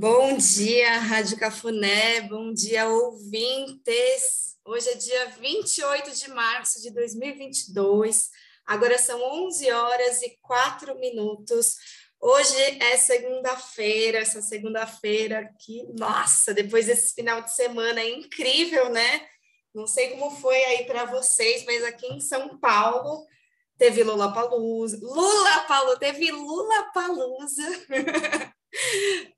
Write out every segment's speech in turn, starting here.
Bom dia, Rádio Cafuné, bom dia, ouvintes. Hoje é dia 28 de março de 2022, agora são 11 horas e 4 minutos. Hoje é segunda-feira, essa segunda-feira que, nossa, depois desse final de semana é incrível, né? Não sei como foi aí para vocês, mas aqui em São Paulo teve Lula Palusa, Lula Palusa, teve Lula Palusa.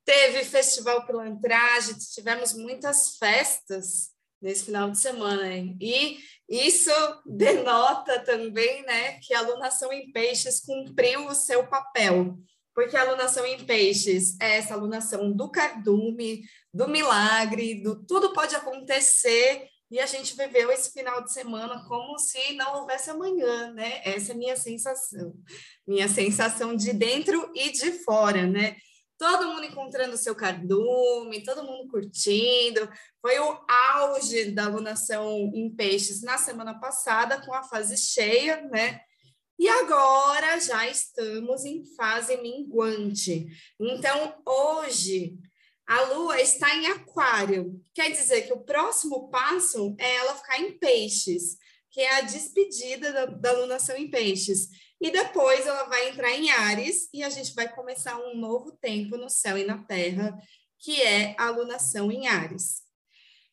Teve Festival Pilantragem, tivemos muitas festas nesse final de semana, hein? e isso denota também né, que a alunação em peixes cumpriu o seu papel, porque a alunação em peixes é essa alunação do cardume, do milagre, do tudo pode acontecer, e a gente viveu esse final de semana como se não houvesse amanhã, né? Essa é a minha sensação, minha sensação de dentro e de fora, né? Todo mundo encontrando o seu cardume, todo mundo curtindo. Foi o auge da alunação em peixes na semana passada, com a fase cheia, né? E agora já estamos em fase minguante. Então, hoje, a lua está em aquário. Quer dizer que o próximo passo é ela ficar em peixes, que é a despedida da, da alunação em peixes. E depois ela vai entrar em Ares e a gente vai começar um novo tempo no céu e na terra, que é a alunação em Ares.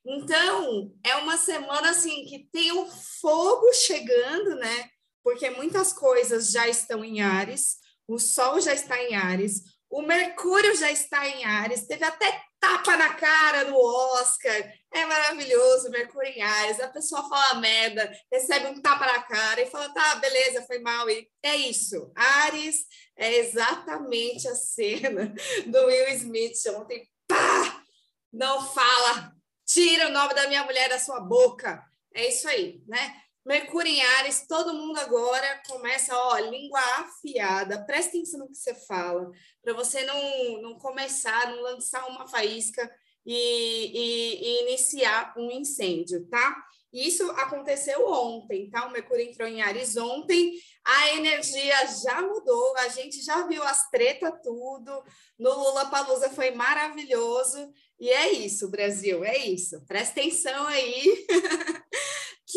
Então, é uma semana assim que tem o fogo chegando, né? Porque muitas coisas já estão em Ares, o Sol já está em Ares, o Mercúrio já está em Ares, teve até tapa na cara no Oscar. É maravilhoso, Mercúrio em Ares. A pessoa fala merda, recebe um tapa na cara e fala, tá, beleza, foi mal. E é isso. Ares é exatamente a cena do Will Smith ontem. Pá! Não fala! Tira o nome da minha mulher da sua boca. É isso aí, né? Mercúrio em Ares, todo mundo agora começa, ó, língua afiada, presta atenção no que você fala, para você não, não começar, não lançar uma faísca e, e, e, iniciar um incêndio, tá? Isso aconteceu ontem, tá? O Mercúrio entrou em Ares ontem, a energia já mudou, a gente já viu as tretas tudo, no Lula Palusa foi maravilhoso, e é isso, Brasil, é isso. Presta atenção aí.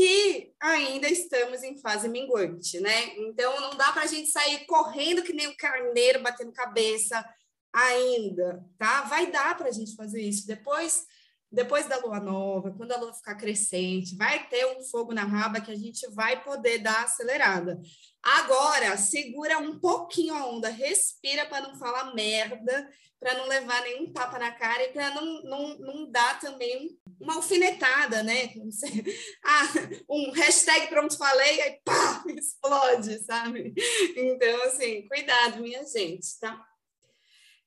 que ainda estamos em fase minguante, né? Então não dá para a gente sair correndo que nem um carneiro batendo cabeça ainda, tá? Vai dar para a gente fazer isso depois. Depois da lua nova, quando a lua ficar crescente, vai ter um fogo na raba que a gente vai poder dar acelerada. Agora, segura um pouquinho a onda, respira para não falar merda, para não levar nenhum tapa na cara e para não, não, não dar também uma alfinetada, né? Ah, um hashtag pronto falei, aí pá, explode, sabe? Então, assim, cuidado, minha gente, tá?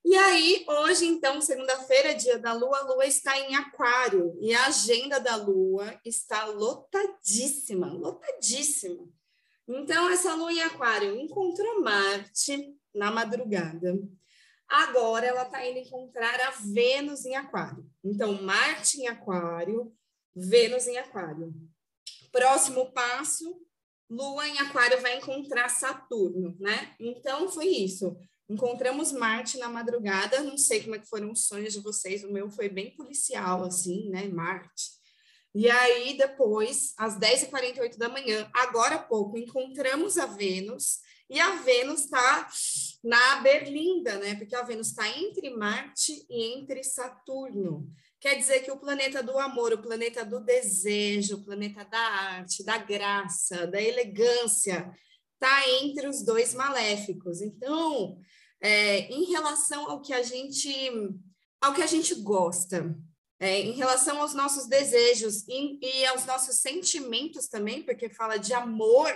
E aí, hoje, então, segunda-feira, dia da Lua, a Lua está em Aquário e a agenda da Lua está lotadíssima, lotadíssima. Então, essa Lua em Aquário encontrou Marte na madrugada Agora ela está indo encontrar a Vênus em Aquário. Então, Marte em Aquário, Vênus em Aquário. Próximo passo, Lua em Aquário vai encontrar Saturno, né? Então, foi isso. Encontramos Marte na madrugada, não sei como é que foram os sonhos de vocês, o meu foi bem policial, assim, né? Marte. E aí, depois, às 10h48 da manhã, agora há pouco, encontramos a Vênus e a Vênus está na Berlinda, né? Porque a Vênus está entre Marte e entre Saturno. Quer dizer que o planeta do amor, o planeta do desejo, o planeta da arte, da graça, da elegância, está entre os dois maléficos. Então, é, em relação ao que a gente, ao que a gente gosta, é, em relação aos nossos desejos e, e aos nossos sentimentos também, porque fala de amor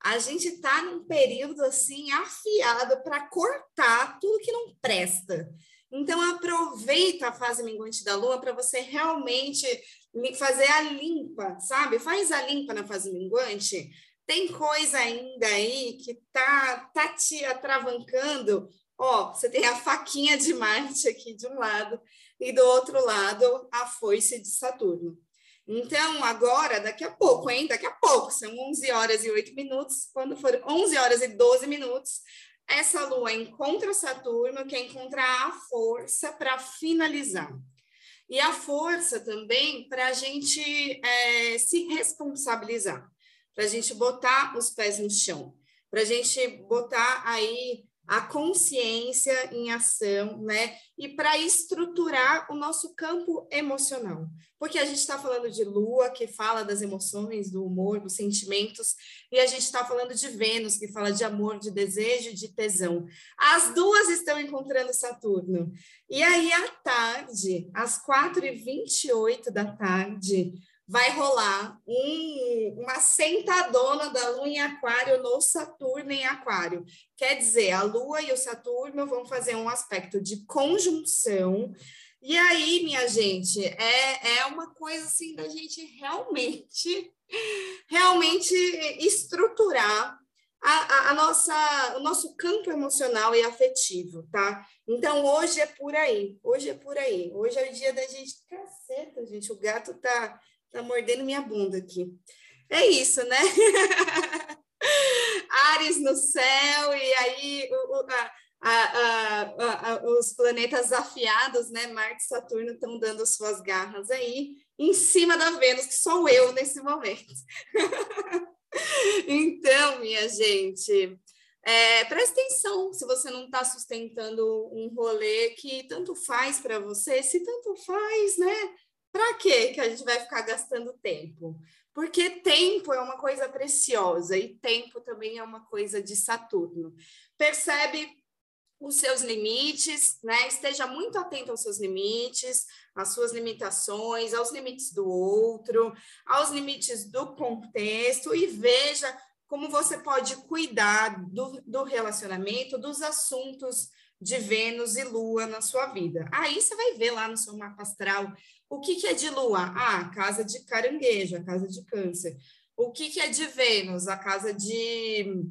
a gente está num período assim afiado para cortar tudo que não presta. Então aproveita a fase minguante da lua para você realmente fazer a limpa, sabe? Faz a limpa na fase minguante. Tem coisa ainda aí que tá tá te atravancando. Ó, você tem a faquinha de Marte aqui de um lado e do outro lado a foice de Saturno. Então, agora, daqui a pouco, hein? Daqui a pouco, são 11 horas e 8 minutos. Quando for 11 horas e 12 minutos, essa lua encontra Saturno, que encontrar a força para finalizar. E a força também para a gente é, se responsabilizar, para a gente botar os pés no chão, para a gente botar aí a consciência em ação, né? E para estruturar o nosso campo emocional. Porque a gente está falando de Lua, que fala das emoções, do humor, dos sentimentos, e a gente está falando de Vênus, que fala de amor, de desejo, de tesão. As duas estão encontrando Saturno. E aí, à tarde, às 4h28 da tarde, vai rolar um, uma sentadona da Lua em Aquário no Saturno em Aquário. Quer dizer, a Lua e o Saturno vão fazer um aspecto de conjunção. E aí, minha gente, é, é uma coisa assim da gente realmente, realmente estruturar a, a, a, nossa, o nosso campo emocional e afetivo, tá? Então, hoje é por aí, hoje é por aí. Hoje é o dia da gente, caceta, gente, o gato tá Tá mordendo minha bunda aqui. É isso, né? Ares no céu, e aí o, a, a, a, os planetas afiados, né? Marte e Saturno estão dando suas garras aí em cima da Vênus, que sou eu nesse momento. então, minha gente, é, presta atenção se você não está sustentando um rolê que tanto faz para você, se tanto faz, né? Para que que a gente vai ficar gastando tempo? Porque tempo é uma coisa preciosa e tempo também é uma coisa de Saturno. Percebe os seus limites, né? Esteja muito atento aos seus limites, às suas limitações, aos limites do outro, aos limites do contexto e veja como você pode cuidar do, do relacionamento, dos assuntos de Vênus e Lua na sua vida. Aí você vai ver lá no seu mapa astral o que, que é de Lua? Ah, casa de caranguejo, a casa de câncer. O que, que é de Vênus? A casa de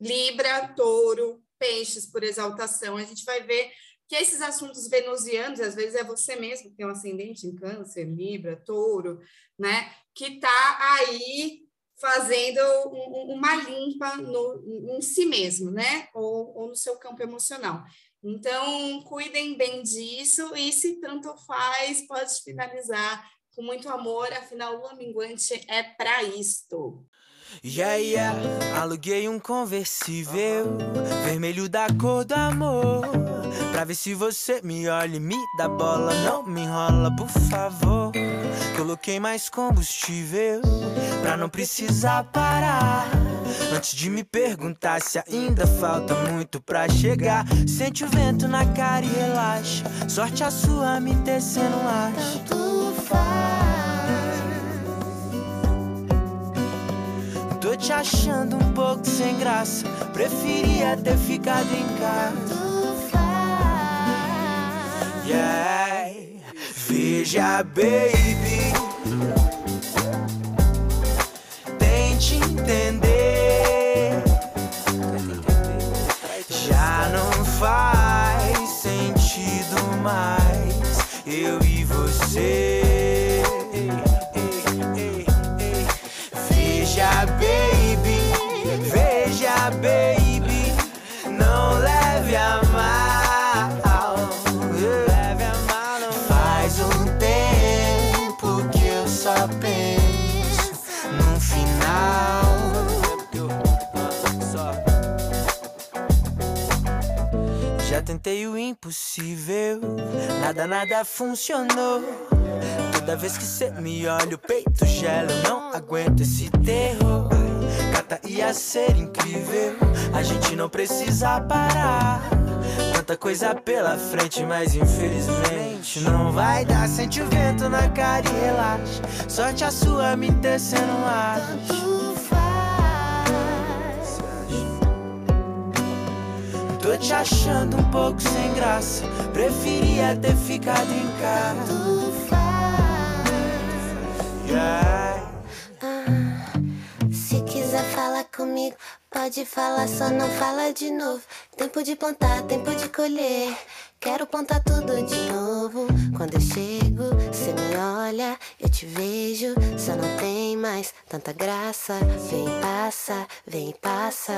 Libra, touro, peixes por exaltação. A gente vai ver que esses assuntos venusianos, às vezes é você mesmo que tem um ascendente em câncer, Libra, touro, né? Que está aí fazendo uma limpa no, em si mesmo, né? Ou, ou no seu campo emocional. Então, cuidem bem disso e se tanto faz, pode finalizar com muito amor, afinal, o minguante é para isto. Yeah, yeah, aluguei um conversível vermelho da cor do amor. Pra ver se você me olha e me dá bola. Não me enrola, por favor. Coloquei mais combustível pra não precisar parar. Antes de me perguntar se ainda falta muito pra chegar. Sente o vento na cara e relaxa. Sorte a sua me tecendo ar. Tanto faz. Tô te achando um pouco sem graça. Preferia ter ficado em casa. Yeah. Veja, baby. Tente entender. Já não faz sentido mais eu e você. Tentei o impossível, nada, nada funcionou. Toda vez que cê me olha, o peito gela, não aguento esse terror. Cata ia ser incrível, a gente não precisa parar. Tanta coisa pela frente, mas infelizmente não vai dar. Sente o vento na cara e relaxa. Sorte a sua me descendo no. Te achando um pouco sem graça. Preferia ter ficado em casa. Yeah. Se quiser falar comigo, pode falar, só não fala de novo. Tempo de plantar, tempo de colher. Quero plantar tudo de novo. Quando eu chego, cê me olha, eu te vejo. Só não tem mais tanta graça. Vem, passa, vem, passa.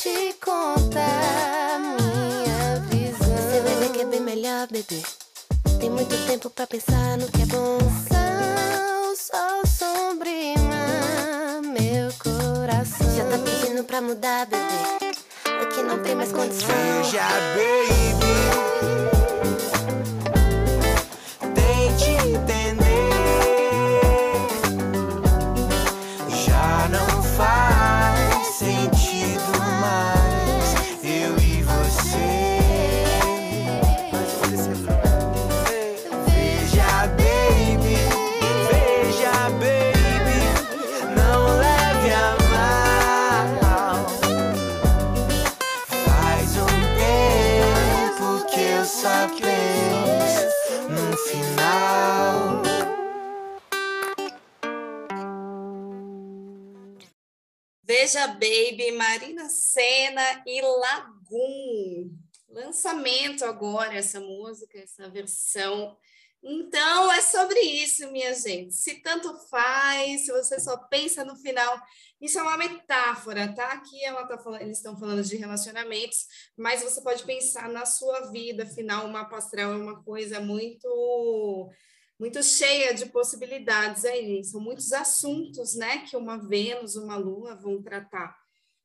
te contar minha visão. Você vai ver que é bem melhor, bebê. Tem muito tempo pra pensar no que é bom. São sol sombrio, meu coração. Já tá pedindo pra mudar, bebê. Aqui não tem mais condição. Veja, baby. Veja Baby, Marina Senna e Lagoon. Lançamento agora essa música, essa versão. Então é sobre isso, minha gente. Se tanto faz, se você só pensa no final, isso é uma metáfora, tá? Aqui ela tá falando, eles estão falando de relacionamentos, mas você pode pensar na sua vida, afinal, uma astral é uma coisa muito muito cheia de possibilidades aí. São muitos assuntos, né, que uma Vênus, uma Lua vão tratar.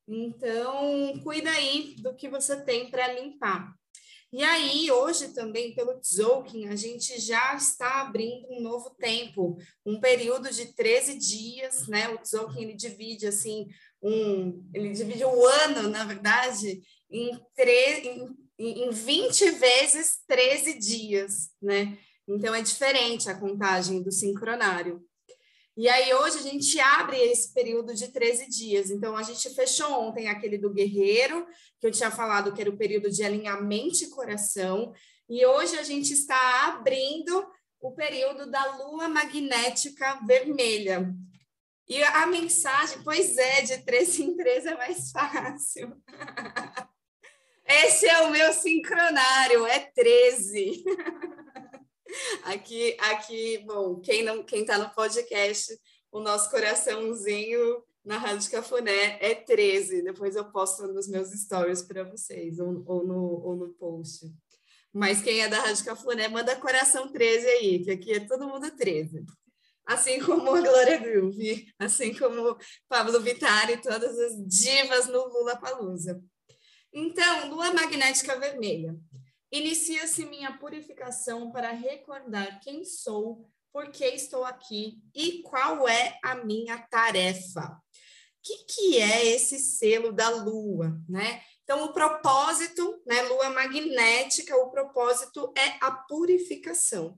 Então, cuida aí do que você tem para limpar. E aí, hoje também, pelo Tzolk'in, a gente já está abrindo um novo tempo, um período de 13 dias, né? O Tzolk'in, ele divide, assim, um... Ele divide o ano, na verdade, em, tre... em, em 20 vezes 13 dias, né? Então é diferente a contagem do sincronário. E aí hoje a gente abre esse período de 13 dias. Então a gente fechou ontem aquele do guerreiro, que eu tinha falado que era o período de alinhamento e coração, e hoje a gente está abrindo o período da lua magnética vermelha. E a mensagem, pois é, de 13 em 13 é mais fácil. Esse é o meu sincronário, é 13. Aqui, aqui, bom, quem não, quem está no podcast, o nosso coraçãozinho na Rádio Cafuné é 13. Depois eu posto nos meus stories para vocês, ou, ou, no, ou no post. Mas quem é da Rádio Cafuné, manda coração 13 aí, que aqui é todo mundo 13. Assim como a Glória Groove, assim como Pablo Vittar e todas as divas no Lula Palusa. Então, lua magnética vermelha. Inicia-se minha purificação para recordar quem sou, por que estou aqui e qual é a minha tarefa. O que, que é esse selo da lua, né? Então, o propósito, né, lua magnética, o propósito é a purificação.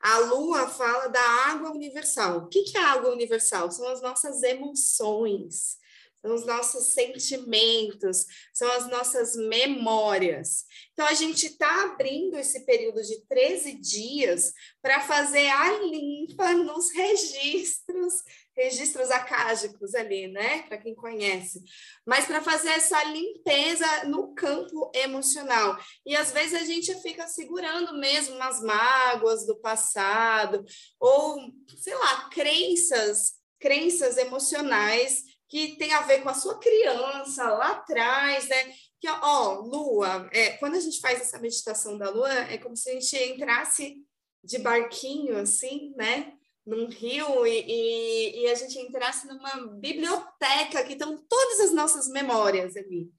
A lua fala da água universal. O que, que é a água universal? São as nossas emoções, são os nossos sentimentos, são as nossas memórias. Então, a gente está abrindo esse período de 13 dias para fazer a limpa nos registros, registros acágicos ali, né? Para quem conhece. Mas para fazer essa limpeza no campo emocional. E às vezes a gente fica segurando mesmo umas mágoas do passado, ou, sei lá, crenças, crenças emocionais que tem a ver com a sua criança lá atrás, né? Que, ó, lua, é, quando a gente faz essa meditação da lua, é como se a gente entrasse de barquinho, assim, né? Num rio e, e, e a gente entrasse numa biblioteca que estão todas as nossas memórias ali.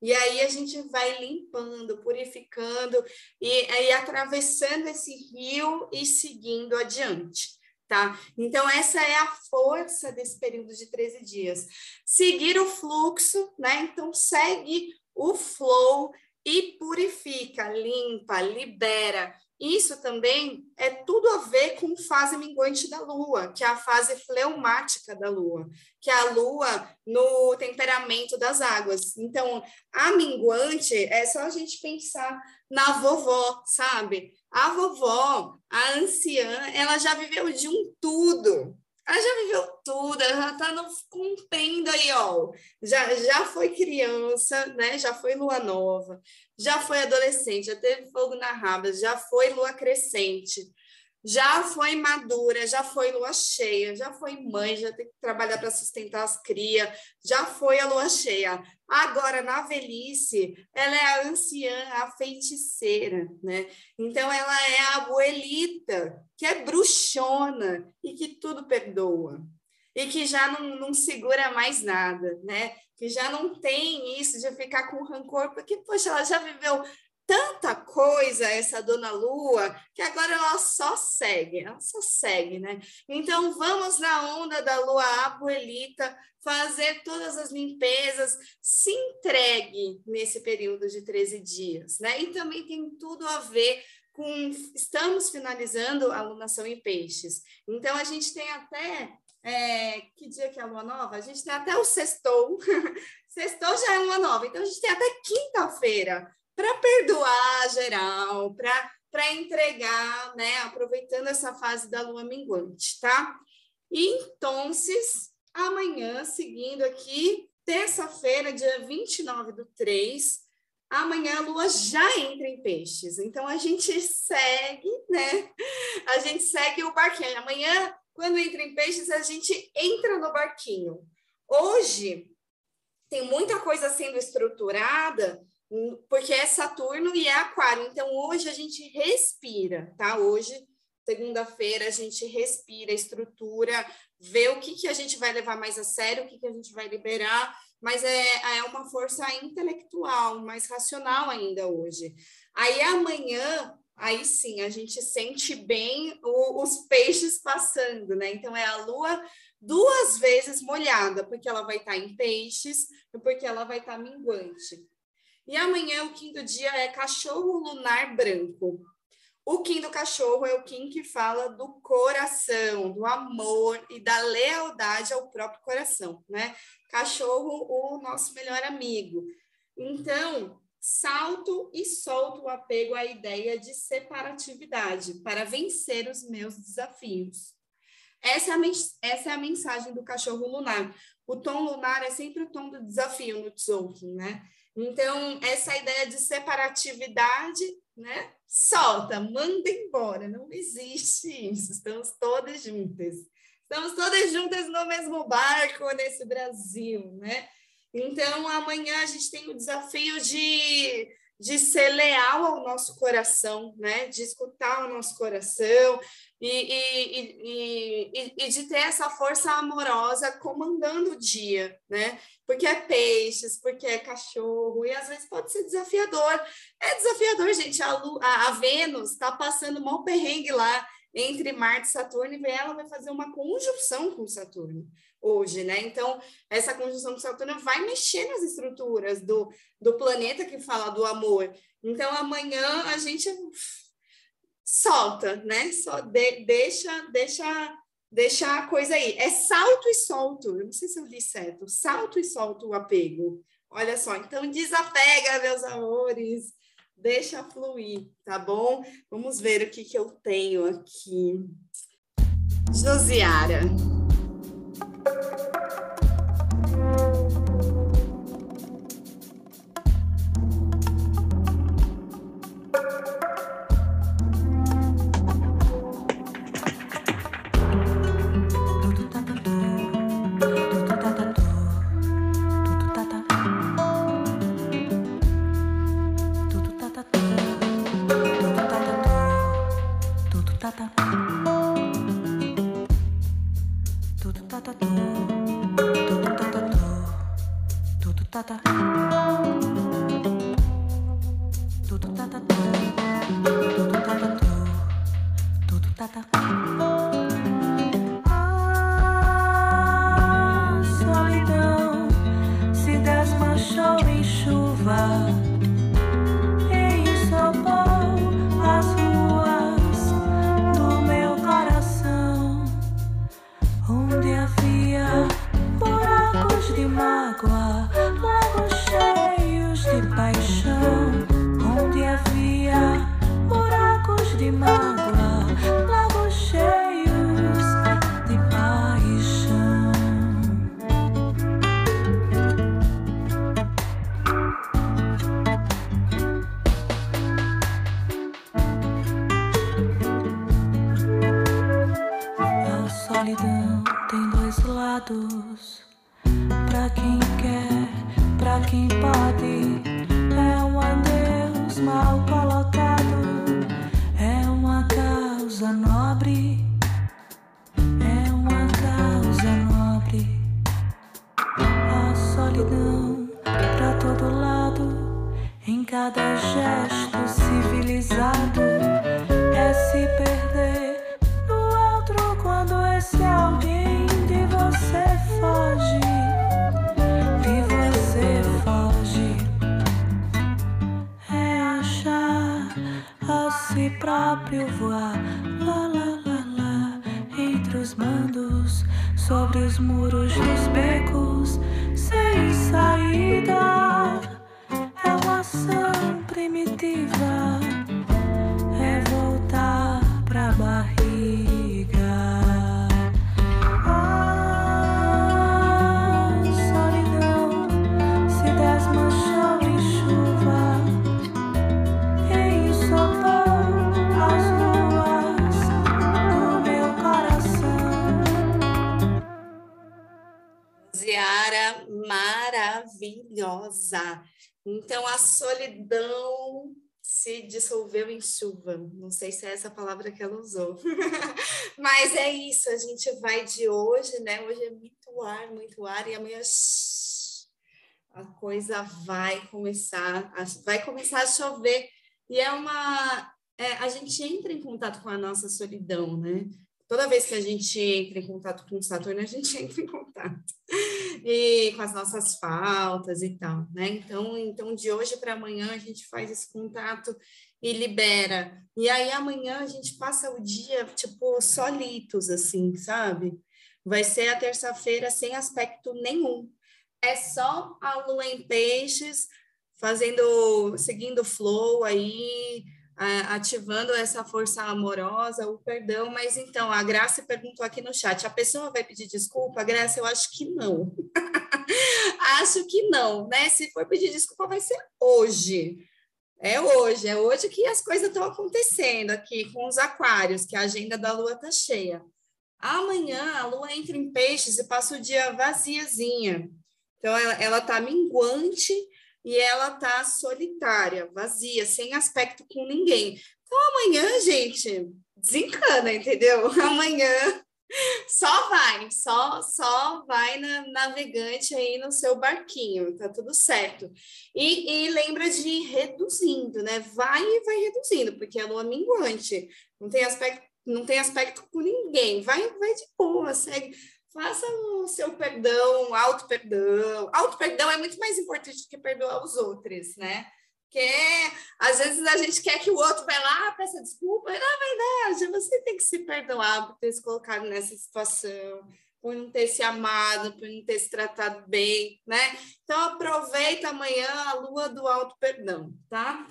E aí a gente vai limpando, purificando e aí atravessando esse rio e seguindo adiante tá? Então, essa é a força desse período de 13 dias. Seguir o fluxo, né? Então, segue o flow e purifica, limpa, libera. Isso também é tudo a ver com fase minguante da lua, que é a fase fleumática da lua, que é a lua no temperamento das águas. Então, a minguante é só a gente pensar na vovó, sabe? A vovó, a anciã, ela já viveu de um tudo. Ela já viveu tudo, ela já está cumprindo aí, ó. Já, já foi criança, né? Já foi lua nova, já foi adolescente, já teve fogo na raba, já foi lua crescente. Já foi madura, já foi lua cheia, já foi mãe, já tem que trabalhar para sustentar as crias, já foi a lua cheia. Agora, na velhice, ela é a anciã, a feiticeira, né? Então, ela é a abuelita, que é bruxona e que tudo perdoa. E que já não, não segura mais nada, né? Que já não tem isso de ficar com rancor, porque, poxa, ela já viveu tanta coisa essa dona Lua que agora ela só segue, ela só segue, né? Então vamos na onda da Lua Abuelita fazer todas as limpezas, se entregue nesse período de 13 dias, né? E também tem tudo a ver com estamos finalizando a alunação em peixes. Então a gente tem até é, que dia que é a lua nova? A gente tem até o sextou. sextou já é lua nova, então a gente tem até quinta-feira para perdoar geral, para entregar, né, aproveitando essa fase da lua minguante, tá? Então, amanhã, seguindo aqui, terça-feira, dia 29 do 3, amanhã a lua já entra em peixes. Então a gente segue, né? A gente segue o barquinho. Amanhã, quando entra em peixes, a gente entra no barquinho. Hoje tem muita coisa sendo estruturada porque é Saturno e é Aquário. Então, hoje a gente respira, tá? Hoje, segunda-feira, a gente respira, estrutura, vê o que, que a gente vai levar mais a sério, o que, que a gente vai liberar, mas é, é uma força intelectual, mais racional ainda hoje. Aí amanhã, aí sim, a gente sente bem o, os peixes passando, né? Então, é a lua duas vezes molhada, porque ela vai estar em peixes e porque ela vai estar minguante. E amanhã, o quinto dia, é cachorro lunar branco. O Kim do cachorro é o Kim que fala do coração, do amor e da lealdade ao próprio coração, né? Cachorro, o nosso melhor amigo. Então, salto e solto o apego à ideia de separatividade para vencer os meus desafios. Essa é, a, essa é a mensagem do cachorro lunar. O tom lunar é sempre o tom do desafio no Tzolk'in, né? Então, essa ideia de separatividade, né? Solta, manda embora, não existe isso. Estamos todas juntas. Estamos todas juntas no mesmo barco nesse Brasil, né? Então, amanhã a gente tem o desafio de, de ser leal ao nosso coração, né? De escutar o nosso coração, e, e, e, e, de ter essa força amorosa comandando o dia, né? Porque é peixes, porque é cachorro, e às vezes pode ser desafiador. É desafiador, gente. A, a, a Vênus está passando mal perrengue lá entre Marte e Saturno, e ela vai fazer uma conjunção com Saturno hoje, né? Então, essa conjunção com Saturno vai mexer nas estruturas do, do planeta que fala do amor. Então, amanhã a gente solta, né? Só de, deixa, deixa, deixa a coisa aí. É salto e solto. Eu não sei se eu li certo. Salto e solto o apego. Olha só, então desapega, meus amores. Deixa fluir, tá bom? Vamos ver o que, que eu tenho aqui. Josiara. Pra quem quer, pra quem pode, é um adeus mal colocado. É uma causa nobre, é uma causa nobre. A solidão pra todo lado, em cada gesto próprio voar. Lá, lá, lá, lá, entre os mandos, sobre os muros dos becos, sem saída. É uma ação primitiva. É voltar pra barriga. Maravilhosa. Então, a solidão se dissolveu em chuva. Não sei se é essa palavra que ela usou. Mas é isso, a gente vai de hoje, né? Hoje é muito ar, muito ar, e amanhã shh, a coisa vai começar, a- vai começar a chover. E é uma. é, a gente entra em contato com a nossa solidão, né? Toda vez que a gente entra em contato com o Saturno, a gente entra em contato e com as nossas faltas e tal, né? Então, então de hoje para amanhã a gente faz esse contato e libera. E aí amanhã a gente passa o dia tipo solitos assim, sabe? Vai ser a terça-feira sem aspecto nenhum. É só a lua em peixes fazendo, seguindo o flow aí, ativando essa força amorosa, o perdão, mas então, a Graça perguntou aqui no chat, a pessoa vai pedir desculpa? Graça, eu acho que não. acho que não, né? Se for pedir desculpa, vai ser hoje. É hoje, é hoje que as coisas estão acontecendo aqui com os aquários, que a agenda da lua tá cheia. Amanhã a lua entra em peixes e passa o dia vaziazinha. Então, ela, ela tá minguante e ela tá solitária, vazia, sem aspecto com ninguém. Então, amanhã, gente, desencana, entendeu? Amanhã só vai, só só vai na, navegante aí no seu barquinho, tá tudo certo. E, e lembra de ir reduzindo, né? Vai e vai reduzindo, porque a lua é minguante, não tem aspecto, não tem aspecto com ninguém. Vai, vai de boa, segue. Faça o seu perdão, auto perdão. Auto perdão é muito mais importante do que perdoar os outros, né? Porque às vezes a gente quer que o outro vai lá, peça desculpa, na verdade você tem que se perdoar por ter se colocado nessa situação, por não ter se amado, por não ter se tratado bem, né? Então aproveita amanhã a lua do auto perdão, tá?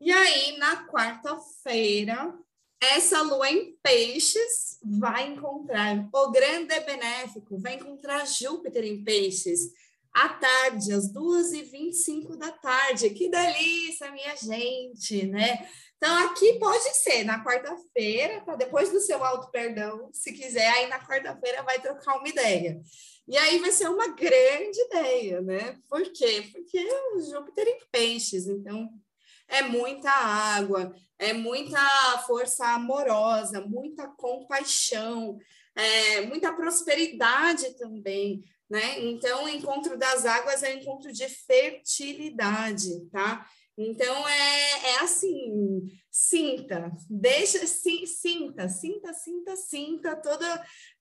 E aí, na quarta-feira, essa lua em peixes vai encontrar o grande benéfico, vai encontrar Júpiter em peixes à tarde, às 2h25 da tarde. Que delícia, minha gente, né? Então, aqui pode ser na quarta-feira, tá? depois do seu auto perdão, se quiser, aí na quarta-feira vai trocar uma ideia. E aí vai ser uma grande ideia, né? Por quê? Porque o Júpiter em peixes, então é muita água, é muita força amorosa, muita compaixão, é, muita prosperidade também, né? Então, o encontro das águas é um encontro de fertilidade, tá? Então, é, é assim, sinta, deixa, sim, sinta, sinta, sinta, sinta todo,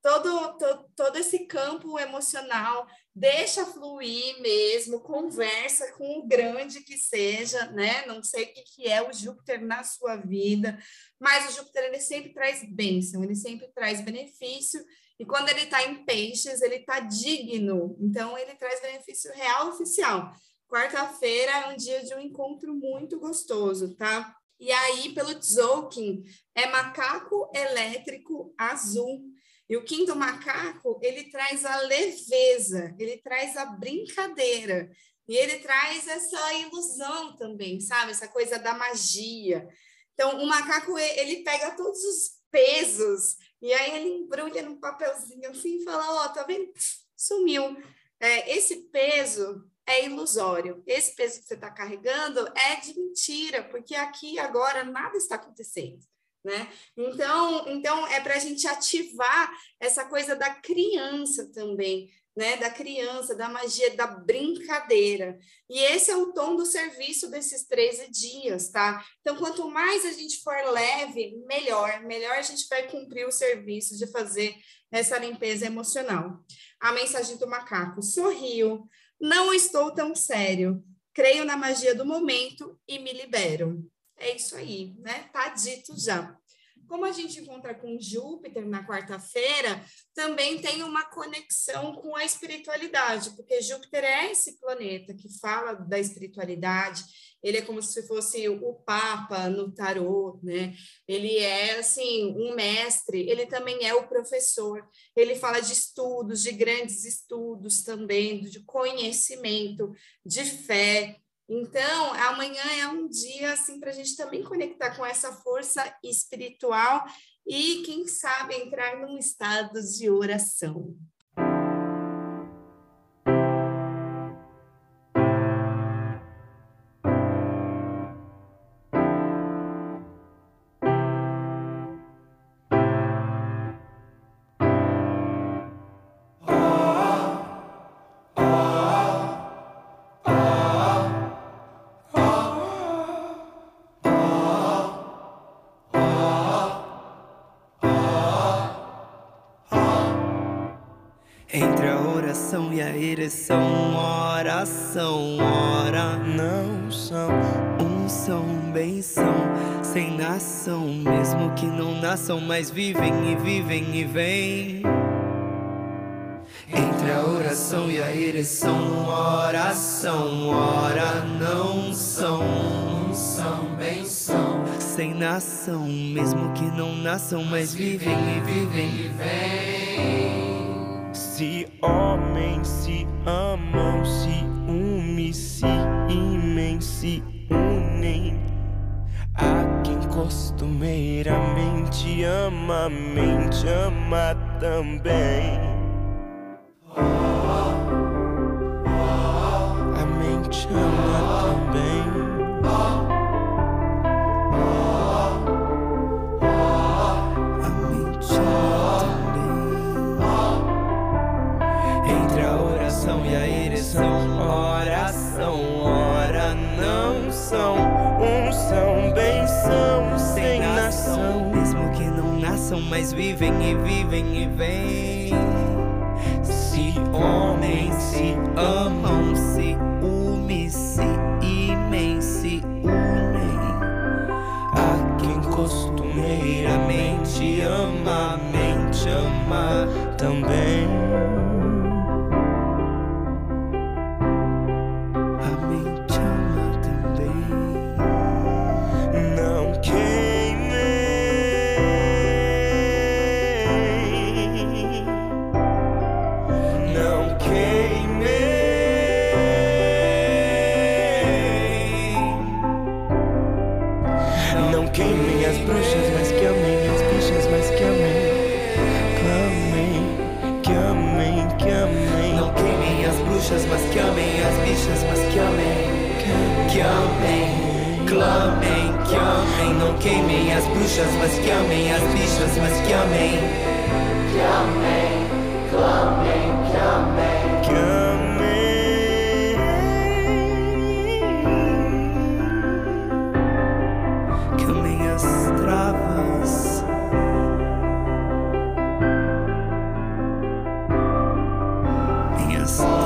todo, todo, todo esse campo emocional, deixa fluir mesmo, conversa com o grande que seja, né? Não sei o que, que é o Júpiter na sua vida, mas o Júpiter, ele sempre traz bênção, ele sempre traz benefício, e quando ele está em peixes, ele está digno, então ele traz benefício real oficial. Quarta-feira é um dia de um encontro muito gostoso, tá? E aí, pelo Tzolk'in, é macaco elétrico azul. E o quinto macaco, ele traz a leveza, ele traz a brincadeira. E ele traz essa ilusão também, sabe? Essa coisa da magia. Então, o macaco, ele pega todos os pesos e aí ele embrulha num papelzinho assim e fala, ó, oh, tá vendo? sumiu. É, esse peso é ilusório. Esse peso que você está carregando é de mentira, porque aqui agora nada está acontecendo. Né? Então, então é para a gente ativar essa coisa da criança também, né? Da criança, da magia, da brincadeira. E esse é o tom do serviço desses 13 dias, tá? Então, quanto mais a gente for leve, melhor. Melhor a gente vai cumprir o serviço de fazer essa limpeza emocional. A mensagem do macaco: sorrio, não estou tão sério. Creio na magia do momento e me libero. É isso aí, né? Tá dito já. Como a gente encontra com Júpiter na quarta-feira, também tem uma conexão com a espiritualidade, porque Júpiter é esse planeta que fala da espiritualidade, ele é como se fosse o Papa no tarô, né? Ele é, assim, um mestre, ele também é o professor, ele fala de estudos, de grandes estudos também, de conhecimento, de fé, então, amanhã é um dia assim para a gente também conectar com essa força espiritual e, quem sabe, entrar num estado de oração. Oração e a ereção, oração, ora não são, um são, bem são, sem nação, mesmo que não nasçam, mas vivem e vivem e vêm. Entre a oração e a ereção, oração, ora não são, um são, bem são, sem nação, mesmo que não nasçam, mas vivem e vivem e vêm. Se homens amam, se unem, se imem, se unem. A quem costumeiramente ama, mente ama também. Nasçam, mas vivem e vivem e vêm. Se homens se amam, queimem as bruxas, mas que amem as bichas, mas que amem. Que amem, clamem, que amem. Que amem. Que amem as travas. Minhas travas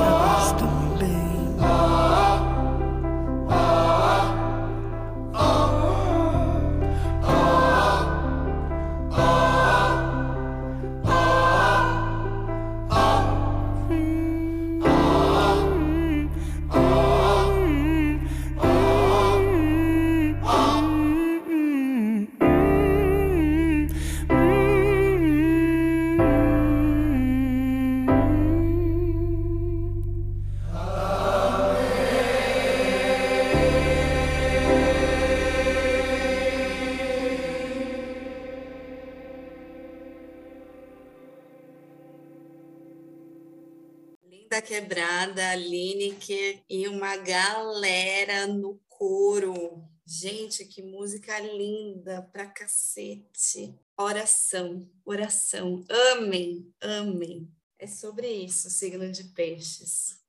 Quebrada, Lineker e uma galera no coro. Gente, que música linda pra cacete. Oração, oração. Amém, amém. É sobre isso, signo de peixes.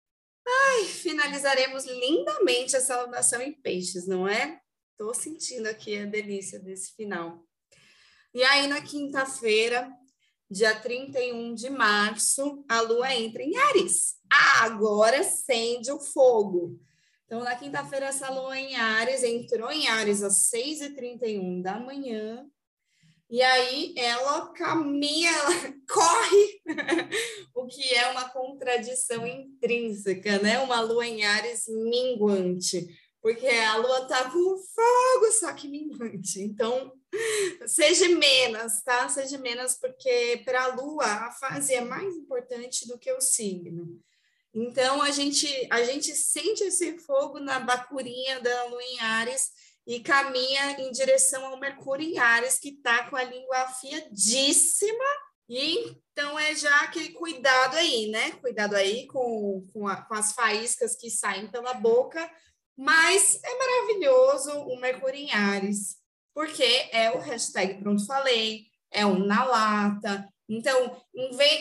Ai, finalizaremos lindamente essa alunação em peixes, não é? Estou sentindo aqui a delícia desse final. E aí, na quinta-feira, dia 31 de março, a lua entra em Ares. Ah, agora acende o fogo. Então, na quinta-feira, essa lua em Ares entrou em Ares às 6h31 da manhã. E aí ela caminha, ela corre, o que é uma contradição intrínseca, né? Uma lua em Ares minguante, porque a lua tá com fogo, só que minguante. Então, seja menos, tá? Seja menos, porque para a Lua a fase é mais importante do que o signo. Então a gente a gente sente esse fogo na bacurinha da Lua em Ares e caminha em direção ao Mercúrio em Ares, que está com a língua afiadíssima. E então é já aquele cuidado aí, né? Cuidado aí com, com, a, com as faíscas que saem pela boca. Mas é maravilhoso o Mercúrio em Ares porque é o hashtag Pronto Falei, é um na lata. Então,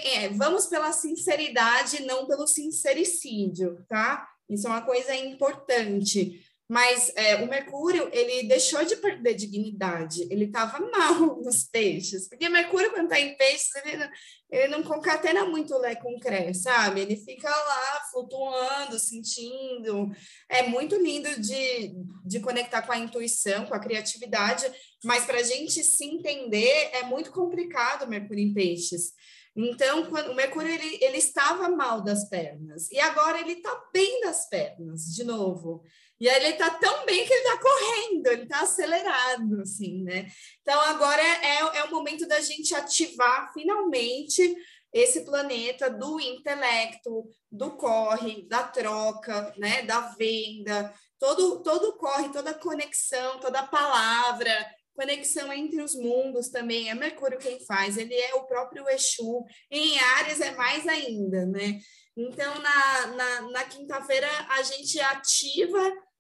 é, vamos pela sinceridade, não pelo sincericídio, tá? Isso é uma coisa importante. Mas é, o Mercúrio, ele deixou de perder dignidade, ele estava mal nos peixes, porque Mercúrio, quando está em peixes, ele não, ele não concatena muito o Lé com o Cré, sabe? Ele fica lá flutuando, sentindo. É muito lindo de, de conectar com a intuição, com a criatividade, mas para a gente se entender é muito complicado Mercúrio em peixes. Então, quando, o Mercúrio ele, ele estava mal das pernas, e agora ele está bem das pernas, de novo. E aí ele tá tão bem que ele tá correndo, ele tá acelerado, assim, né? Então agora é, é o momento da gente ativar finalmente esse planeta do intelecto, do corre, da troca, né? Da venda, todo, todo corre, toda conexão, toda palavra, conexão entre os mundos também. É Mercúrio quem faz, ele é o próprio Exu. Em Ares é mais ainda, né? Então, na, na, na quinta-feira, a gente ativa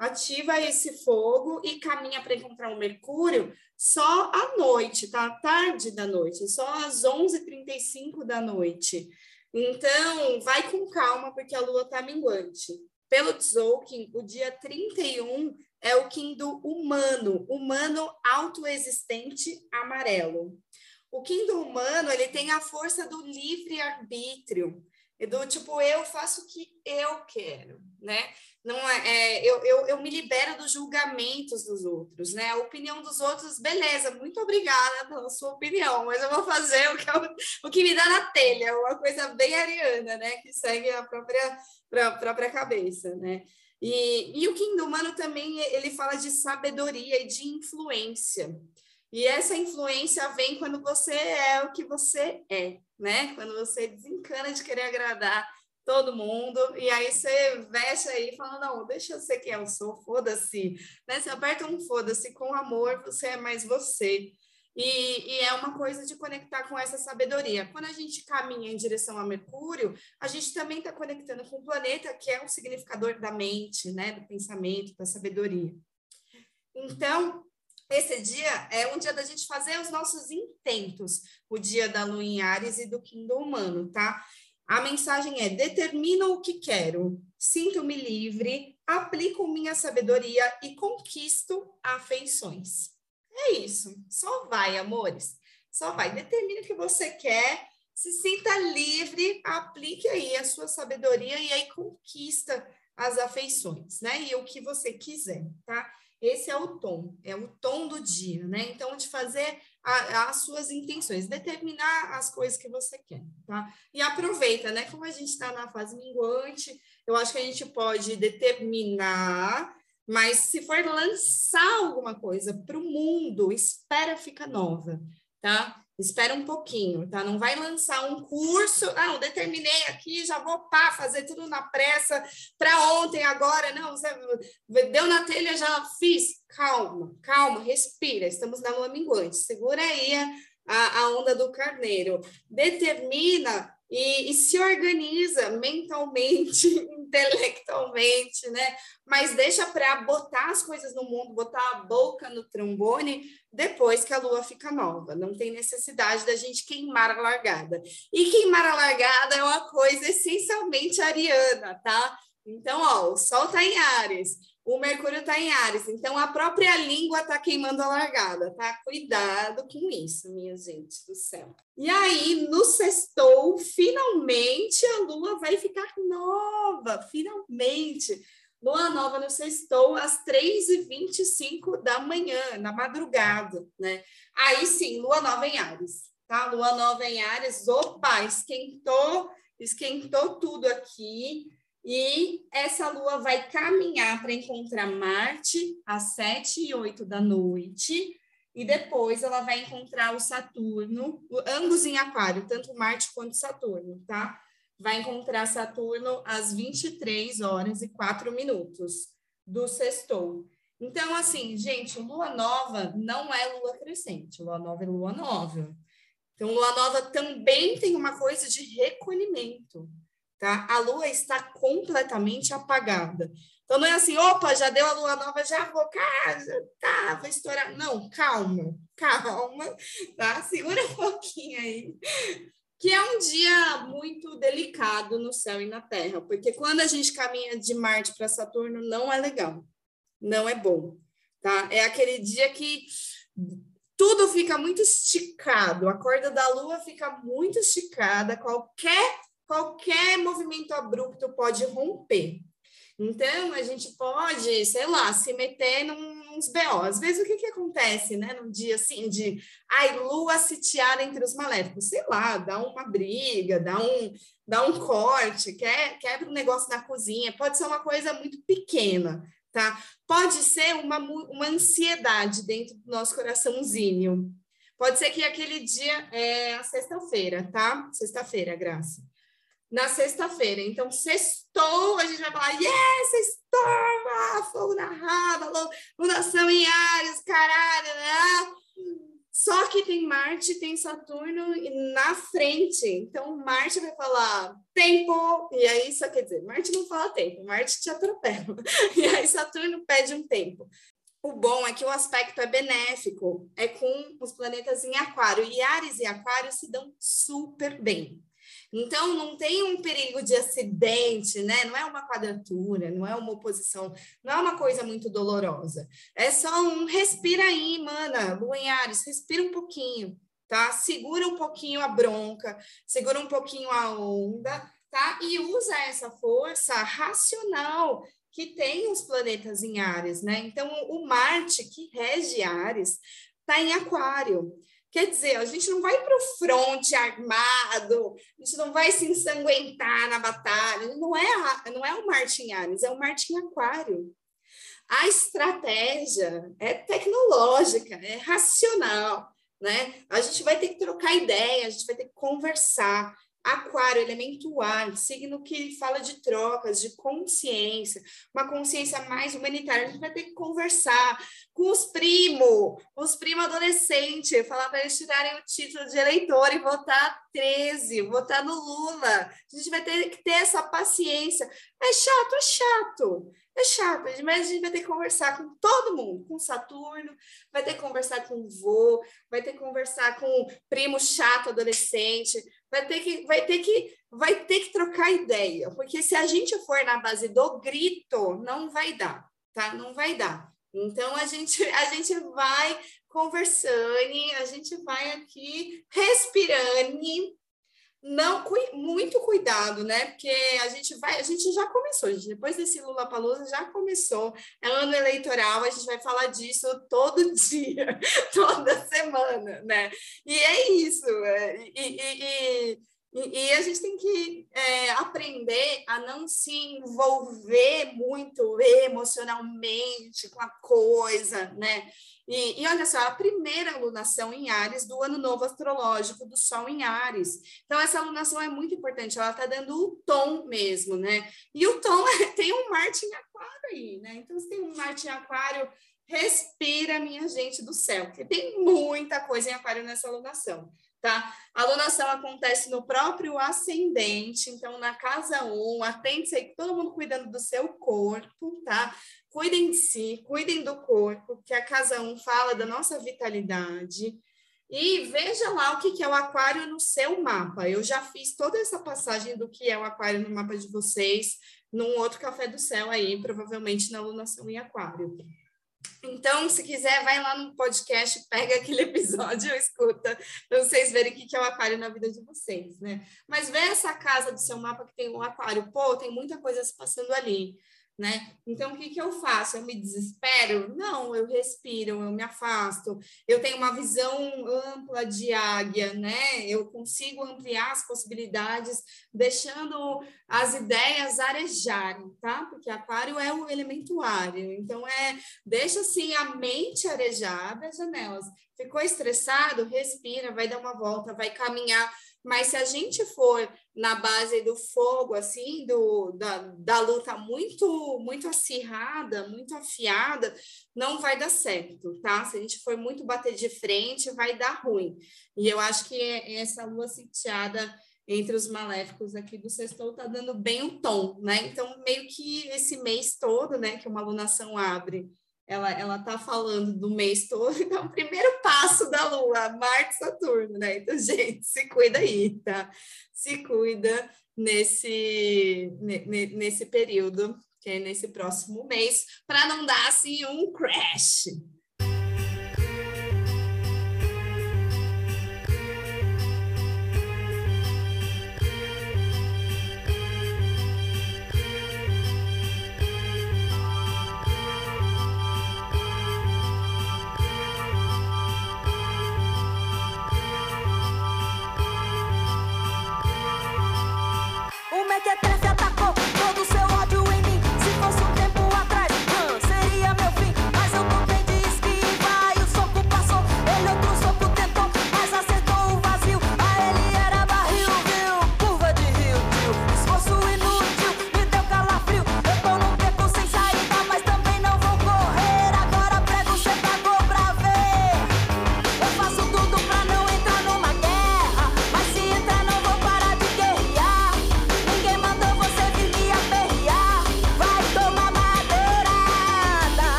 ativa esse fogo e caminha para encontrar o Mercúrio só à noite, tá? Tarde da noite, só às 11h35 da noite. Então, vai com calma, porque a lua está minguante. Pelo Tzolk'in, o dia 31 é o Kim do humano, humano autoexistente amarelo. O Kim do humano, ele tem a força do livre-arbítrio, do tipo, eu faço o que eu quero, né? não é, é eu, eu, eu, me libero dos julgamentos dos outros, né? A opinião dos outros, beleza, muito obrigada pela sua opinião, mas eu vou fazer o que, eu, o que me dá na telha, uma coisa bem ariana, né? Que segue a própria, própria cabeça, né? E, e o Kim do Humano também, ele fala de sabedoria e de influência. E essa influência vem quando você é o que você é, né? Quando você desencana de querer agradar todo mundo, e aí você veste aí e fala, não, deixa eu ser quem eu sou, foda-se. Né? Você aperta um foda-se com amor, você é mais você. E, e, é uma coisa de conectar com essa sabedoria. Quando a gente caminha em direção a Mercúrio, a gente também está conectando com o planeta, que é um significador da mente, né? do pensamento, da sabedoria. Então, esse dia é um dia da gente fazer os nossos intentos, o dia da Lua em Ares e do Kim do Humano, tá? A mensagem é: determino o que quero, sinto-me livre, aplico minha sabedoria e conquisto afeições. É isso. Só vai, amores. Só vai. Determine o que você quer, se sinta livre, aplique aí a sua sabedoria e aí conquista as afeições, né? E o que você quiser, tá? Esse é o tom, é o tom do dia, né? Então, de fazer a, as suas intenções, determinar as coisas que você quer, tá? E aproveita, né? Como a gente está na fase minguante, eu acho que a gente pode determinar, mas se for lançar alguma coisa para o mundo, espera fica nova, tá? Espera um pouquinho, tá? Não vai lançar um curso, ah, eu determinei aqui, já vou pá, fazer tudo na pressa para ontem, agora, não, deu na telha, já fiz. Calma, calma, respira, estamos na lua minguante, segura aí a, a onda do carneiro. Determina e, e se organiza mentalmente, intelectualmente, né? Mas deixa para botar as coisas no mundo, botar a boca no trombone depois que a lua fica nova. Não tem necessidade da gente queimar a largada. E queimar a largada é uma coisa essencialmente ariana, tá? Então, ó, o Sol está em Ares, o Mercúrio está em Ares, então a própria língua está queimando a largada, tá? Cuidado com isso, minha gente do céu. E aí, no sextou, finalmente a Lua vai ficar nova, finalmente. Lua nova no sextou às 3h25 da manhã, na madrugada, né? Aí sim, Lua nova em Ares, tá? Lua nova em Ares, opa, esquentou, esquentou tudo aqui. E essa lua vai caminhar para encontrar Marte às 7 e 8 da noite. E depois ela vai encontrar o Saturno, ambos em Aquário, tanto Marte quanto Saturno, tá? Vai encontrar Saturno às 23 horas e 4 minutos do sextou. Então, assim, gente, lua nova não é lua crescente, lua nova é lua nova. Então, lua nova também tem uma coisa de recolhimento tá? A lua está completamente apagada. Então não é assim, opa, já deu a lua nova, já vou, cara, já tá, vou estourar. Não, calma, calma, tá? Segura um pouquinho aí. Que é um dia muito delicado no céu e na terra, porque quando a gente caminha de Marte para Saturno, não é legal, não é bom, tá? É aquele dia que tudo fica muito esticado, a corda da lua fica muito esticada, qualquer qualquer movimento abrupto pode romper. Então, a gente pode, sei lá, se meter num, uns BO. Às vezes, o que, que acontece, né? Num dia assim de, ai, lua sitiar entre os maléficos. Sei lá, dá uma briga, dá um, dá um corte, quer, quebra um negócio na cozinha. Pode ser uma coisa muito pequena, tá? Pode ser uma, uma ansiedade dentro do nosso coraçãozinho. Pode ser que aquele dia é a sexta-feira, tá? Sexta-feira, Graça na sexta-feira. Então, sextou, a gente vai falar, yes, sextou, fogo na raba, lunação em Ares, caralho, né? Só que tem Marte, tem Saturno na frente. Então, Marte vai falar tempo, e aí só quer dizer, Marte não fala tempo, Marte te atropela. E aí Saturno pede um tempo. O bom é que o aspecto é benéfico, é com os planetas em Aquário. E Ares e Aquário se dão super bem. Então, não tem um perigo de acidente, né? Não é uma quadratura, não é uma oposição, não é uma coisa muito dolorosa. É só um respira aí, mana, Lua em Ares, respira um pouquinho, tá? Segura um pouquinho a bronca, segura um pouquinho a onda, tá? E usa essa força racional que tem os planetas em Ares, né? Então, o Marte, que rege Ares, está em Aquário. Quer dizer, a gente não vai para o fronte armado, a gente não vai se ensanguentar na batalha. Não é, não é o Martin Ares, é o Martin Aquário. A estratégia é tecnológica, é racional, né? A gente vai ter que trocar ideia, a gente vai ter que conversar, Aquário, elemento ar, signo que fala de trocas, de consciência, uma consciência mais humanitária. A gente vai ter que conversar com os primos, os primos adolescentes, falar para eles tirarem o título de eleitor e votar 13, votar no Lula. A gente vai ter que ter essa paciência. É chato, é chato. É chato, mas a gente vai ter que conversar com todo mundo, com Saturno, vai ter que conversar com o vô, vai ter que conversar com o primo chato adolescente, vai ter que, vai ter que, vai ter que trocar ideia, porque se a gente for na base do grito, não vai dar, tá? Não vai dar. Então a gente, a gente vai conversando, a gente vai aqui respirando, não muito cuidado, né? Porque a gente vai, a gente já começou, gente, depois desse Lula Palusa já começou, é ano eleitoral, a gente vai falar disso todo dia, toda semana, né? E é isso, é, e, e, e, e a gente tem que é, aprender a não se envolver muito emocionalmente com a coisa, né? E, e, olha só, a primeira alunação em Ares do ano novo astrológico do Sol em Ares. Então, essa alunação é muito importante, ela está dando o tom mesmo, né? E o tom é, tem um Marte em Aquário aí, né? Então, se tem um Marte em Aquário, respira, minha gente do céu, porque tem muita coisa em Aquário nessa alunação. tá? A alunação acontece no próprio ascendente, então na casa 1, um, atente aí, todo mundo cuidando do seu corpo, tá? Cuidem de si, cuidem do corpo, que a casa 1 um fala da nossa vitalidade. E veja lá o que é o aquário no seu mapa. Eu já fiz toda essa passagem do que é o aquário no mapa de vocês num outro café do céu aí, provavelmente na alunação em aquário. Então, se quiser, vai lá no podcast, pega aquele episódio escuta, para vocês verem o que é o aquário na vida de vocês, né? Mas vê essa casa do seu mapa que tem um aquário, pô, tem muita coisa se passando ali né? Então, o que, que eu faço? Eu me desespero? Não, eu respiro, eu me afasto, eu tenho uma visão ampla de águia, né? Eu consigo ampliar as possibilidades, deixando as ideias arejarem, tá? Porque aquário é o elemento área, então é, deixa assim a mente arejar, abre as janelas. Ficou estressado? Respira, vai dar uma volta, vai caminhar mas se a gente for na base do fogo, assim, do, da, da luta muito, muito acirrada, muito afiada, não vai dar certo, tá? Se a gente for muito bater de frente, vai dar ruim. E eu acho que essa lua sitiada entre os maléficos aqui do sextou tá dando bem o tom, né? Então, meio que esse mês todo, né, que uma alunação abre ela ela tá falando do mês todo, então o primeiro passo da Lua, Marte Saturno, né? Então, gente, se cuida aí, tá? Se cuida nesse nesse período, que é nesse próximo mês, para não dar assim um crash.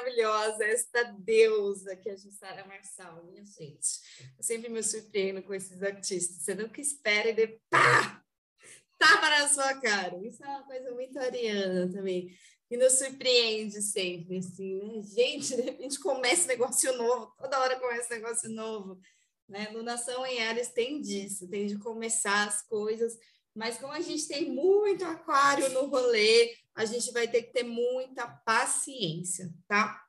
Maravilhosa, esta deusa que é a Jussara Marçal, minha gente. Eu sempre me surpreendo com esses artistas. Você nunca espera e de pá! tapa na sua cara. Isso é uma coisa muito ariana também. E nos surpreende sempre, assim, né? Gente, de repente começa negócio novo, toda hora começa negócio novo. Né? Lunação em Ares tem disso, tem de começar as coisas, mas como a gente tem muito aquário no rolê, a gente vai ter que ter muita paciência, tá?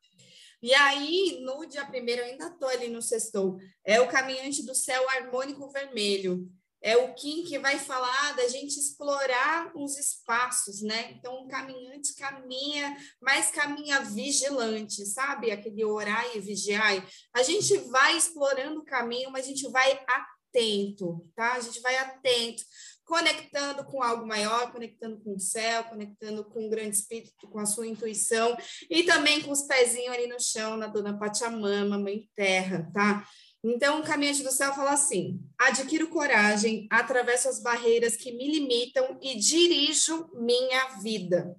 E aí, no dia primeiro, eu ainda estou ali no sextou, é o caminhante do céu harmônico vermelho é o Kim que vai falar da gente explorar os espaços, né? Então, o caminhante caminha, mas caminha vigilante, sabe? Aquele orar e vigiar. A gente vai explorando o caminho, mas a gente vai atento, tá? A gente vai atento, conectando com algo maior, conectando com o céu, conectando com o grande espírito, com a sua intuição e também com os pezinhos ali no chão, na dona Pachamama, mãe terra, tá? Então, o caminhante do céu fala assim: adquiro coragem, atravesso as barreiras que me limitam e dirijo minha vida.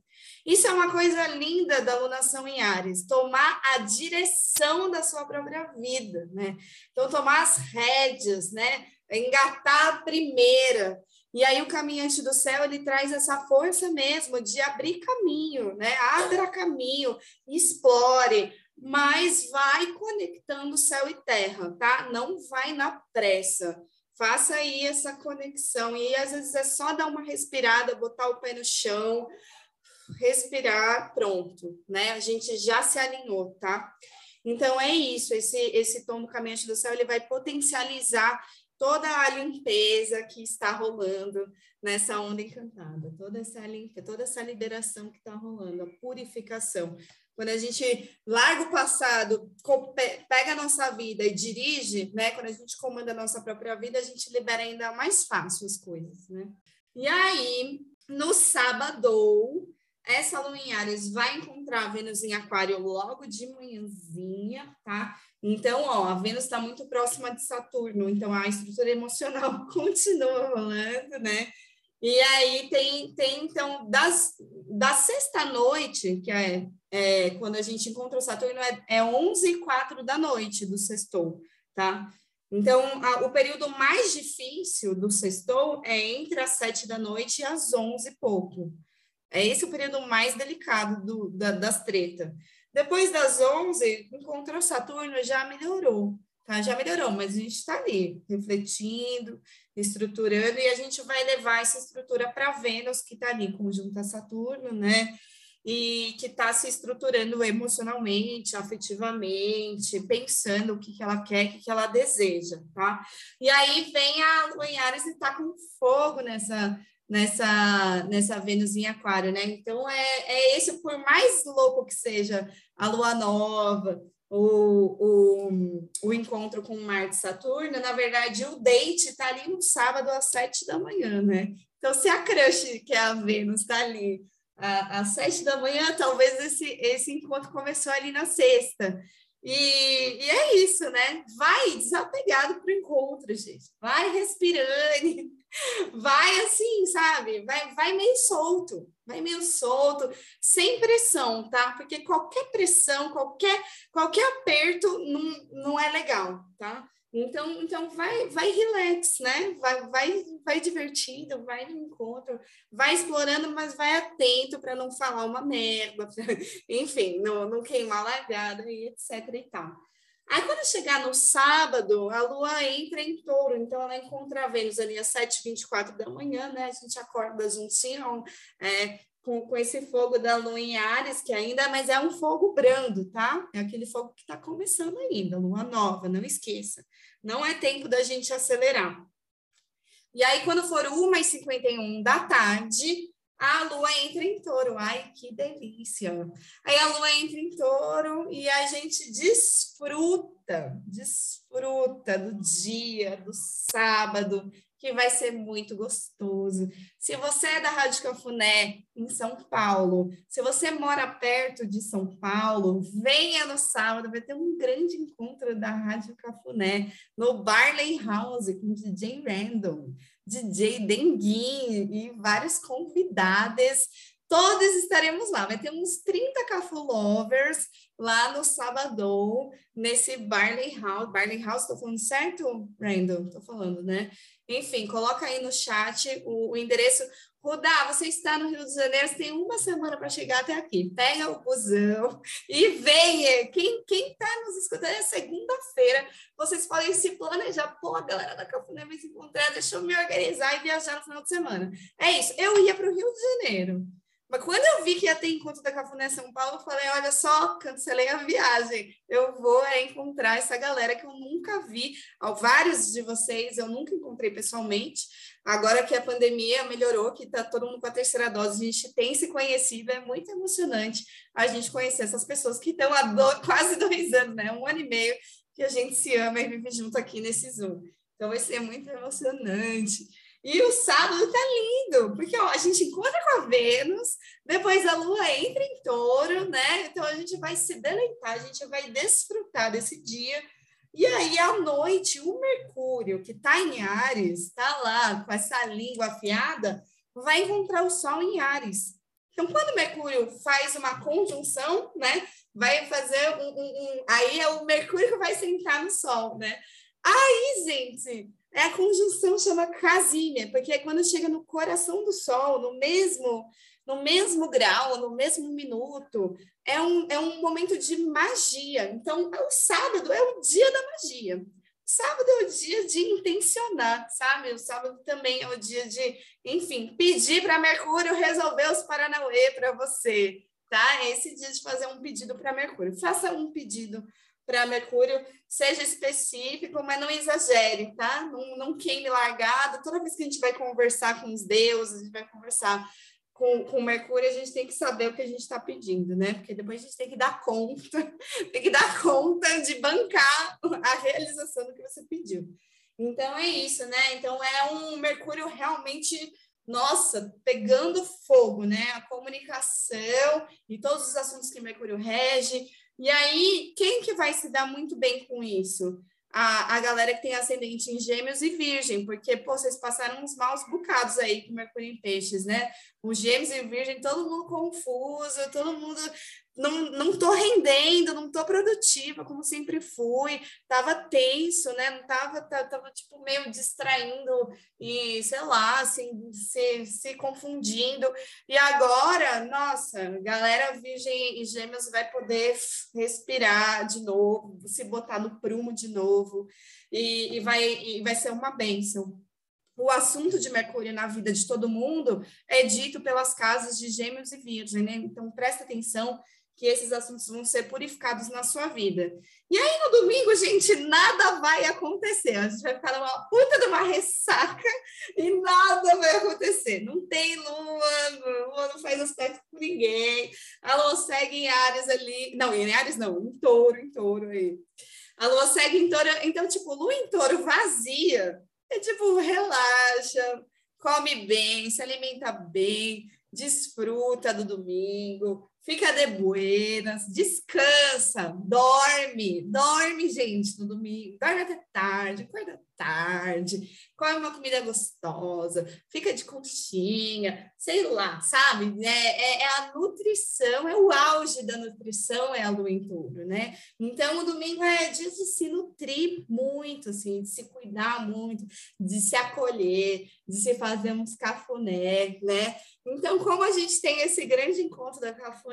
Isso é uma coisa linda da alunação em Ares, tomar a direção da sua própria vida, né? Então, tomar as rédeas, né? Engatar a primeira. E aí o caminhante do céu, ele traz essa força mesmo de abrir caminho, né? Abra caminho, explore, mas vai conectando céu e terra, tá? Não vai na pressa. Faça aí essa conexão. E às vezes é só dar uma respirada, botar o pé no chão, respirar, pronto, né? A gente já se alinhou, tá? Então é isso, esse, esse tom do caminhante do céu, ele vai potencializar toda a limpeza que está rolando nessa onda encantada, toda essa limpeza, toda essa liberação que está rolando, a purificação. Quando a gente larga o passado, pega a nossa vida e dirige, né? Quando a gente comanda a nossa própria vida, a gente libera ainda mais fácil as coisas, né? E aí, no sábado, essa lua em Ares vai encontrar a Vênus em Aquário logo de manhãzinha, tá? Então, ó, a Vênus está muito próxima de Saturno, então a estrutura emocional continua rolando, né? E aí tem, tem então, das, da sexta-noite, que é, é, quando a gente encontra o Saturno, é, é 11 e 4 da noite do sextou, tá? Então, a, o período mais difícil do sextou é entre as 7 da noite e as 11 e pouco. É esse o período mais delicado do, da, das tretas. Depois das 11, encontrou Saturno, já melhorou, tá? Já melhorou, mas a gente está ali, refletindo, estruturando, e a gente vai levar essa estrutura para Vênus, que está ali, conjunto a Saturno, né? E que está se estruturando emocionalmente, afetivamente, pensando o que, que ela quer, o que, que ela deseja, tá? E aí vem a Lua em Ares e está com fogo nessa, nessa, nessa Vênus em Aquário, né? Então, é, é esse, por mais louco que seja a Lua Nova, o, o, o encontro com Marte e Saturno, na verdade, o date está ali no sábado às sete da manhã, né? Então, se a crush, que é a Vênus, está ali às sete da manhã, talvez esse, esse encontro começou ali na sexta. E, e é isso, né? Vai desapegado para o encontro, gente. Vai respirando, vai assim, sabe? Vai, vai meio solto, vai meio solto, sem pressão, tá? Porque qualquer pressão, qualquer, qualquer aperto não, não é legal, tá? Então, então vai, vai relax, né? Vai, vai, vai divertindo, vai no encontro, vai explorando, mas vai atento para não falar uma merda, enfim, não, não queimar largada e etc e tal. Aí, quando chegar no sábado, a lua entra em touro, então ela encontra a Vênus ali às 7h24 da manhã, né? A gente acorda juntinho, é, com, com esse fogo da lua em Ares, que ainda, mas é um fogo brando, tá? É aquele fogo que está começando ainda, lua nova, não esqueça. Não é tempo da gente acelerar. E aí, quando for 1h51 da tarde, a lua entra em touro. Ai, que delícia! Aí a lua entra em touro e a gente desfruta, desfruta do dia, do sábado, que vai ser muito gostoso. Se você é da Rádio Cafuné, em São Paulo, se você mora perto de São Paulo, venha no sábado, vai ter um grande encontro da Rádio Cafuné, no Barley House, com DJ Random. DJ Denguin e vários convidados. Todos estaremos lá. Vai ter uns 30 Cafu Lovers lá no sábado, nesse Barley House. Barley House, estou falando certo, Randall? Estou falando, né? Enfim, coloca aí no chat o, o endereço. Rudá, você está no Rio de Janeiro, você tem uma semana para chegar até aqui. Pega o busão e venha. Quem está nos escutando é segunda-feira. Vocês podem se planejar. Pô, a galera da Cafuné vai se encontrar, deixa eu me organizar e viajar no final de semana. É isso. Eu ia para o Rio de Janeiro. Mas quando eu vi que ia ter encontro da Cafuné São Paulo, eu falei, olha só, cancelei a viagem. Eu vou é, encontrar essa galera que eu nunca vi. Vários de vocês eu nunca encontrei pessoalmente. Agora que a pandemia melhorou, que está todo mundo com a terceira dose, a gente tem se conhecido, é muito emocionante a gente conhecer essas pessoas que estão há do, quase dois anos, né? Um ano e meio que a gente se ama e vive junto aqui nesse Zoom. Então vai ser muito emocionante. E o sábado tá lindo, porque ó, a gente encontra com a Vênus, depois a Lua entra em touro, né? Então a gente vai se deleitar, a gente vai desfrutar desse dia. E aí, à noite, o Mercúrio, que está em Ares, está lá com essa língua afiada, vai encontrar o Sol em Ares. Então, quando o Mercúrio faz uma conjunção, né? Vai fazer um. um, um aí é o Mercúrio que vai sentar no Sol, né? Aí, gente, é a conjunção chama casímia, porque é quando chega no coração do Sol, no mesmo no mesmo grau, no mesmo minuto, é um, é um momento de magia. Então, o sábado é o dia da magia. O sábado é o dia de intencionar, sabe? O sábado também é o dia de, enfim, pedir para Mercúrio resolver os Paranauê para você, tá? É esse dia de fazer um pedido para Mercúrio. Faça um pedido para Mercúrio, seja específico, mas não exagere, tá? Não, não queime largado. Toda vez que a gente vai conversar com os deuses, a gente vai conversar com, com Mercúrio, a gente tem que saber o que a gente está pedindo, né? Porque depois a gente tem que dar conta, tem que dar conta de bancar a realização do que você pediu. Então é isso, né? Então é um Mercúrio realmente nossa, pegando fogo, né? A comunicação e todos os assuntos que Mercúrio rege, e aí, quem que vai se dar muito bem com isso? A, a galera que tem ascendente em gêmeos e virgem, porque, pô, vocês passaram uns maus bocados aí com Mercúrio em peixes, né? Os gêmeos e virgem, todo mundo confuso, todo mundo não, não tô rendendo, não tô produtiva como sempre fui, tava tenso, né? Não tava, tava tipo meio distraindo e sei lá, assim, se, se confundindo. E agora, nossa, galera virgem e gêmeos vai poder respirar de novo, se botar no prumo de novo e, e vai, e vai ser uma bênção o assunto de Mercúrio na vida de todo mundo é dito pelas casas de Gêmeos e Virgem, né? Então presta atenção que esses assuntos vão ser purificados na sua vida. E aí, no domingo, gente, nada vai acontecer. A gente vai ficar numa puta de uma ressaca e nada vai acontecer. Não tem lua, lua não faz aspecto com ninguém. A lua segue em Ares ali. Não, em Ares não, em touro, em touro aí. A lua segue em touro. Então, tipo, lua em touro vazia. É tipo, relaxa, come bem, se alimenta bem, desfruta do domingo fica de buenas, descansa, dorme, dorme, gente, no domingo, dorme até tarde, acorda tarde, come uma comida gostosa, fica de conchinha, sei lá, sabe? É, é, é, a nutrição, é o auge da nutrição, é a lua em touro, né? Então, o domingo é dia de se nutrir muito, assim, de se cuidar muito, de se acolher, de se fazer uns cafuné, né? Então, como a gente tem esse grande encontro da cafuné,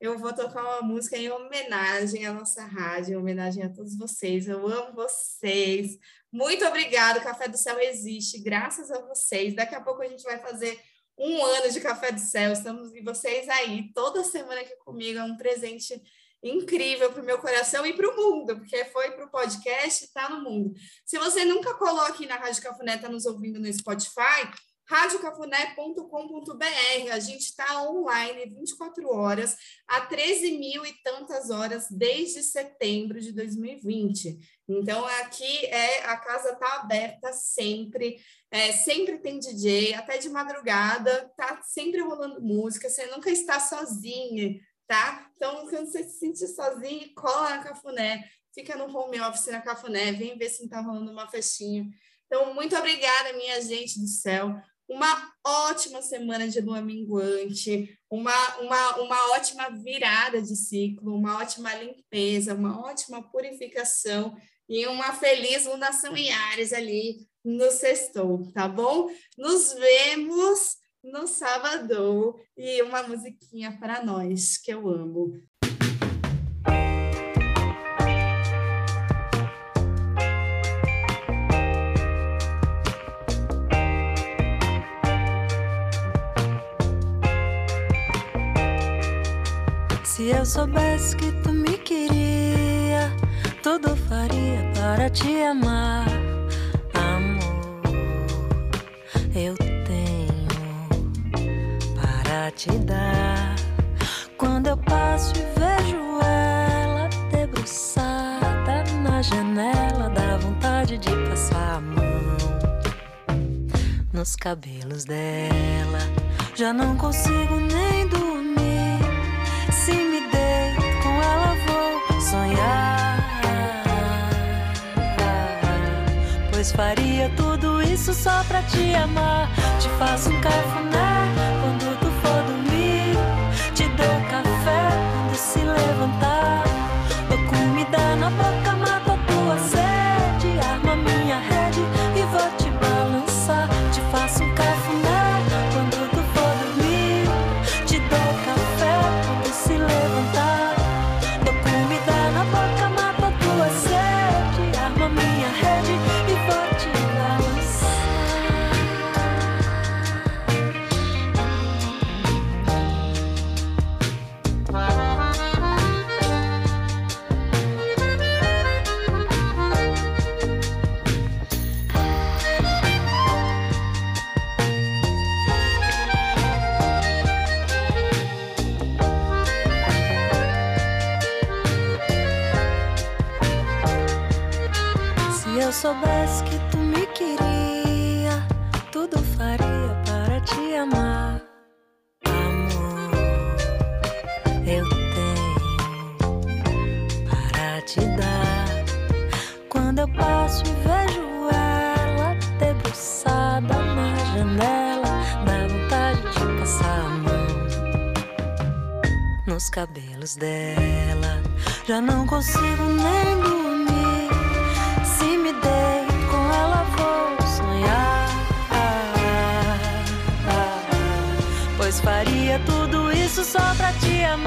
eu vou tocar uma música em homenagem à nossa rádio, em homenagem a todos vocês. Eu amo vocês. Muito obrigada. Café do Céu existe, graças a vocês. Daqui a pouco a gente vai fazer um ano de Café do Céu. Estamos e vocês aí toda semana aqui comigo. É um presente incrível para o meu coração e para o mundo, porque foi para o podcast e está no mundo. Se você nunca colou aqui na Rádio Cafuné, está nos ouvindo no Spotify, radiocafuné.com.br. A gente está online 24 horas, há 13 mil e tantas horas desde setembro de 2020. Então, aqui é a casa está aberta sempre, é, sempre tem DJ, até de madrugada, tá sempre rolando música, você nunca está sozinha, tá? Então, quando você se sentir sozinho, cola na Cafuné, fica no home office na Cafuné, vem ver se não está rolando uma festinha. Então, muito obrigada, minha gente do céu. Uma ótima semana de lua minguante, uma, uma, uma ótima virada de ciclo, uma ótima limpeza, uma ótima purificação e uma feliz lunação em Ares ali no sextou, tá bom? Nos vemos no sábado e uma musiquinha para nós que eu amo. Se eu soubesse que tu me queria, tudo faria para te amar, amor. Eu tenho para te dar. Quando eu passo e vejo ela debruçada na janela, dá vontade de passar a mão nos cabelos dela. Já não consigo nem dormir. Faria tudo isso só pra te amar. Te faço um cafuné cabelos dela. Já não consigo nem dormir. Se me deito com ela, vou sonhar. Pois faria tudo isso só pra te amar.